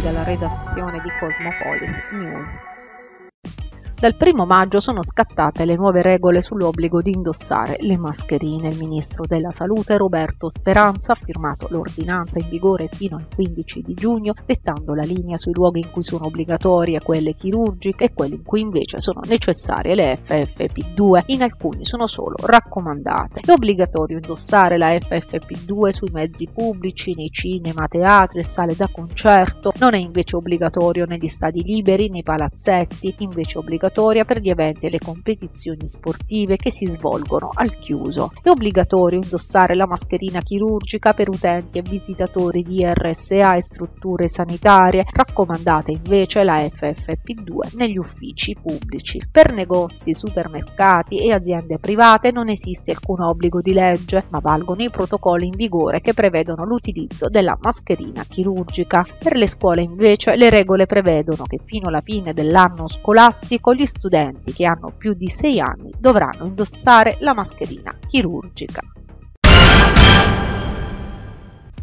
della redazione di Cosmopolis News. Dal primo maggio sono scattate le nuove regole sull'obbligo di indossare le mascherine. Il ministro della Salute Roberto Speranza ha firmato l'ordinanza in vigore fino al 15 di giugno, dettando la linea sui luoghi in cui sono obbligatorie quelle chirurgiche e quelle in cui invece sono necessarie le FFP2. In alcuni sono solo raccomandate. È obbligatorio indossare la FFP2 sui mezzi pubblici, nei cinema, teatri e sale da concerto. Non è invece obbligatorio negli stadi liberi, nei palazzetti, invece obbligatorio obbligatoria per gli eventi e le competizioni sportive che si svolgono al chiuso. È obbligatorio indossare la mascherina chirurgica per utenti e visitatori di RSA e strutture sanitarie, raccomandata invece la FFP2 negli uffici pubblici. Per negozi, supermercati e aziende private non esiste alcun obbligo di legge, ma valgono i protocolli in vigore che prevedono l'utilizzo della mascherina chirurgica. Per le scuole invece le regole prevedono che fino alla fine dell'anno scolastico gli studenti che hanno più di 6 anni dovranno indossare la mascherina chirurgica.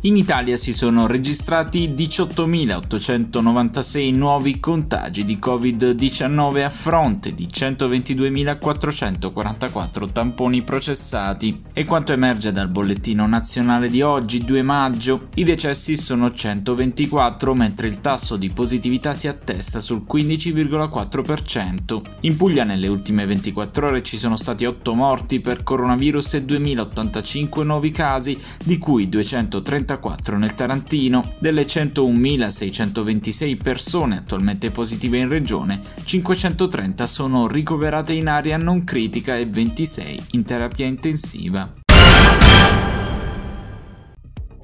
In Italia si sono registrati 18.896 nuovi contagi di Covid-19 a fronte di 122.444 tamponi processati. E quanto emerge dal bollettino nazionale di oggi, 2 maggio, i decessi sono 124 mentre il tasso di positività si attesta sul 15,4%. In Puglia nelle ultime 24 ore ci sono stati 8 morti per coronavirus e 2.085 nuovi casi, di cui 230 34 nel Tarantino. Delle 101.626 persone attualmente positive in regione, 530 sono ricoverate in area non critica e 26 in terapia intensiva.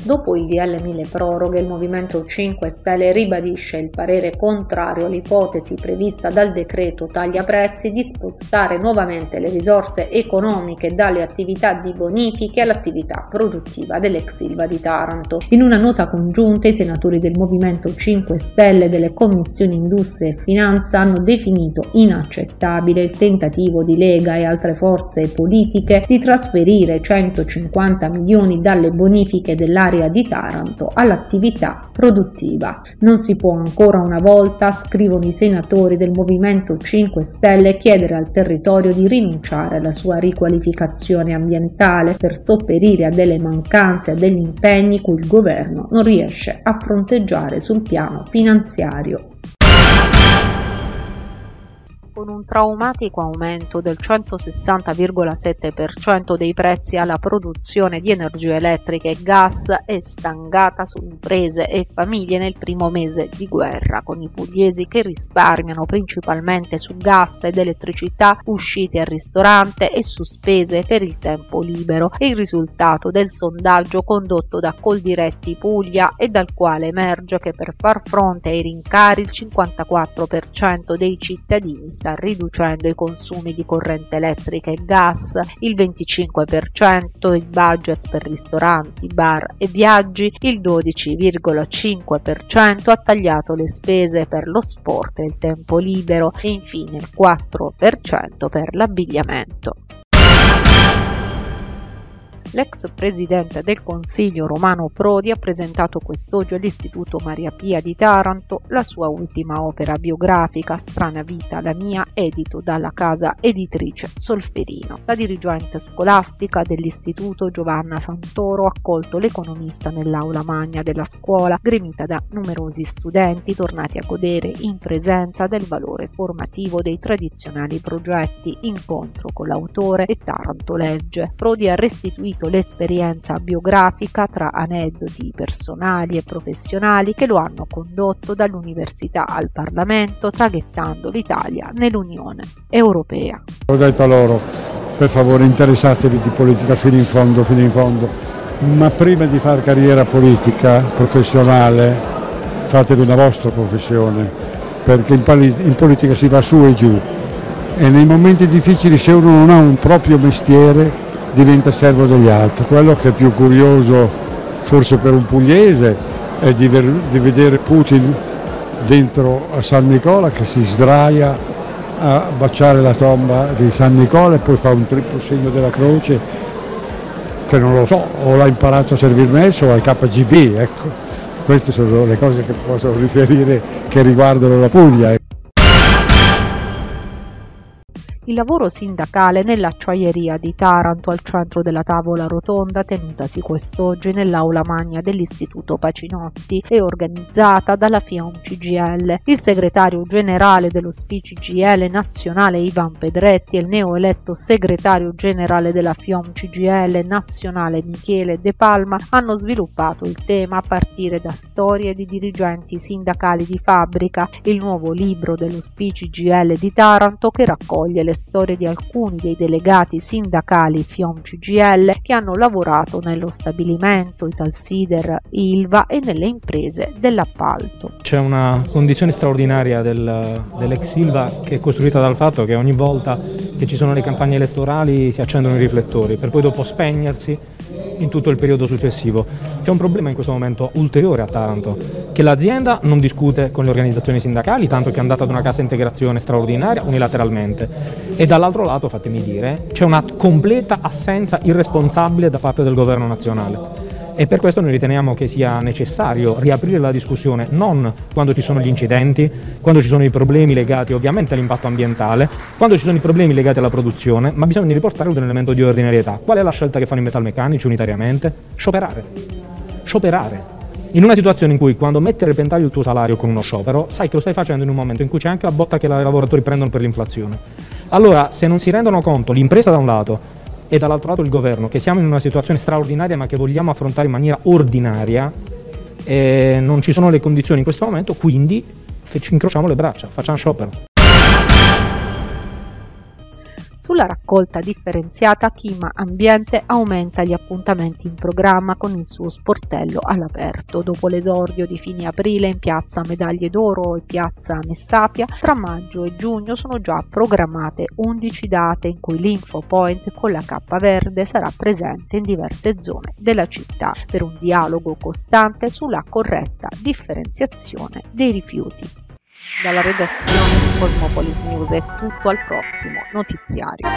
Dopo il DL 1000 proroghe, il Movimento 5 Stelle ribadisce il parere contrario all'ipotesi prevista dal decreto taglia prezzi di spostare nuovamente le risorse economiche dalle attività di bonifiche all'attività produttiva dell'ex Silva di Taranto. In una nota congiunta i senatori del Movimento 5 Stelle delle commissioni industria e finanza hanno definito inaccettabile il tentativo di Lega e altre forze politiche di trasferire 150 milioni dalle bonifiche dell'area dell'area di Taranto all'attività produttiva. Non si può ancora una volta, scrivono i senatori del Movimento 5 Stelle, chiedere al territorio di rinunciare alla sua riqualificazione ambientale per sopperire a delle mancanze e a degli impegni cui il governo non riesce a fronteggiare sul piano finanziario con un traumatico aumento del 160,7% dei prezzi alla produzione di energia elettrica e gas è stangata su imprese e famiglie nel primo mese di guerra, con i pugliesi che risparmiano principalmente su gas ed elettricità, uscite al ristorante e su spese per il tempo libero. Il risultato del sondaggio condotto da Coldiretti Puglia e dal quale emerge che per far fronte ai rincari il 54% dei cittadini sta riducendo i consumi di corrente elettrica e gas, il 25% il budget per ristoranti, bar e viaggi, il 12,5% ha tagliato le spese per lo sport e il tempo libero e infine il 4% per l'abbigliamento. L'ex presidente del Consiglio Romano Prodi ha presentato quest'oggi all'Istituto Maria Pia di Taranto la sua ultima opera biografica Strana vita la mia, edito dalla casa editrice Solferino. La dirigente scolastica dell'istituto Giovanna Santoro ha accolto l'economista nell'aula magna della scuola, gremita da numerosi studenti tornati a godere in presenza del valore formativo dei tradizionali progetti Incontro con l'autore e Taranto Legge. Prodi ha restituito raccontato l'esperienza biografica tra aneddoti personali e professionali che lo hanno condotto dall'università al Parlamento, traghettando l'Italia nell'Unione Europea. Ho detto a loro, per favore interessatevi di politica fino in fondo, fino in fondo, ma prima di fare carriera politica, professionale, fatevi una vostra professione, perché in politica si va su e giù e nei momenti difficili se uno non ha un proprio mestiere diventa servo degli altri. Quello che è più curioso forse per un pugliese è di, ver- di vedere Putin dentro a San Nicola che si sdraia a baciare la tomba di San Nicola e poi fa un triplo segno della croce che non lo so, o l'ha imparato a servir messo o al KGB, ecco. Queste sono le cose che posso riferire che riguardano la Puglia. Il lavoro sindacale nell'acciaieria di Taranto al centro della tavola rotonda tenutasi quest'oggi nell'aula magna dell'Istituto Pacinotti è organizzata dalla FIOM CGL. Il segretario generale dello SPI nazionale Ivan Pedretti e il neoeletto segretario generale della FIOM CGL nazionale Michele De Palma hanno sviluppato il tema a partire da storie di dirigenti sindacali di fabbrica, il nuovo libro dello SPI di Taranto che raccoglie le le storie di alcuni dei delegati sindacali FIOM CGL che hanno lavorato nello stabilimento Italsider Ilva e nelle imprese dell'appalto. C'è una condizione straordinaria del, dell'ex Ilva che è costruita dal fatto che ogni volta che ci sono le campagne elettorali si accendono i riflettori per poi dopo spegnersi in tutto il periodo successivo. C'è un problema in questo momento ulteriore a Taranto, che l'azienda non discute con le organizzazioni sindacali, tanto che è andata ad una cassa integrazione straordinaria unilateralmente, e dall'altro lato, fatemi dire, c'è una completa assenza irresponsabile da parte del governo nazionale e per questo noi riteniamo che sia necessario riaprire la discussione non quando ci sono gli incidenti, quando ci sono i problemi legati ovviamente all'impatto ambientale, quando ci sono i problemi legati alla produzione, ma bisogna riportare un elemento di ordinarietà. Qual è la scelta che fanno i metalmeccanici unitariamente? Scioperare. Scioperare. In una situazione in cui quando metti a repentaglio il tuo salario con uno sciopero, sai che lo stai facendo in un momento in cui c'è anche la botta che i lavoratori prendono per l'inflazione. Allora, se non si rendono conto l'impresa da un lato e dall'altro lato il governo, che siamo in una situazione straordinaria ma che vogliamo affrontare in maniera ordinaria, e non ci sono le condizioni in questo momento, quindi ci incrociamo le braccia, facciamo sciopero. Sulla raccolta differenziata Chima Ambiente aumenta gli appuntamenti in programma con il suo sportello all'aperto. Dopo l'esordio di fine aprile in piazza Medaglie d'Oro e piazza Messapia, tra maggio e giugno sono già programmate 11 date in cui l'InfoPoint con la K verde sarà presente in diverse zone della città per un dialogo costante sulla corretta differenziazione dei rifiuti. Dalla redazione di Cosmopolis News è tutto al prossimo notiziario.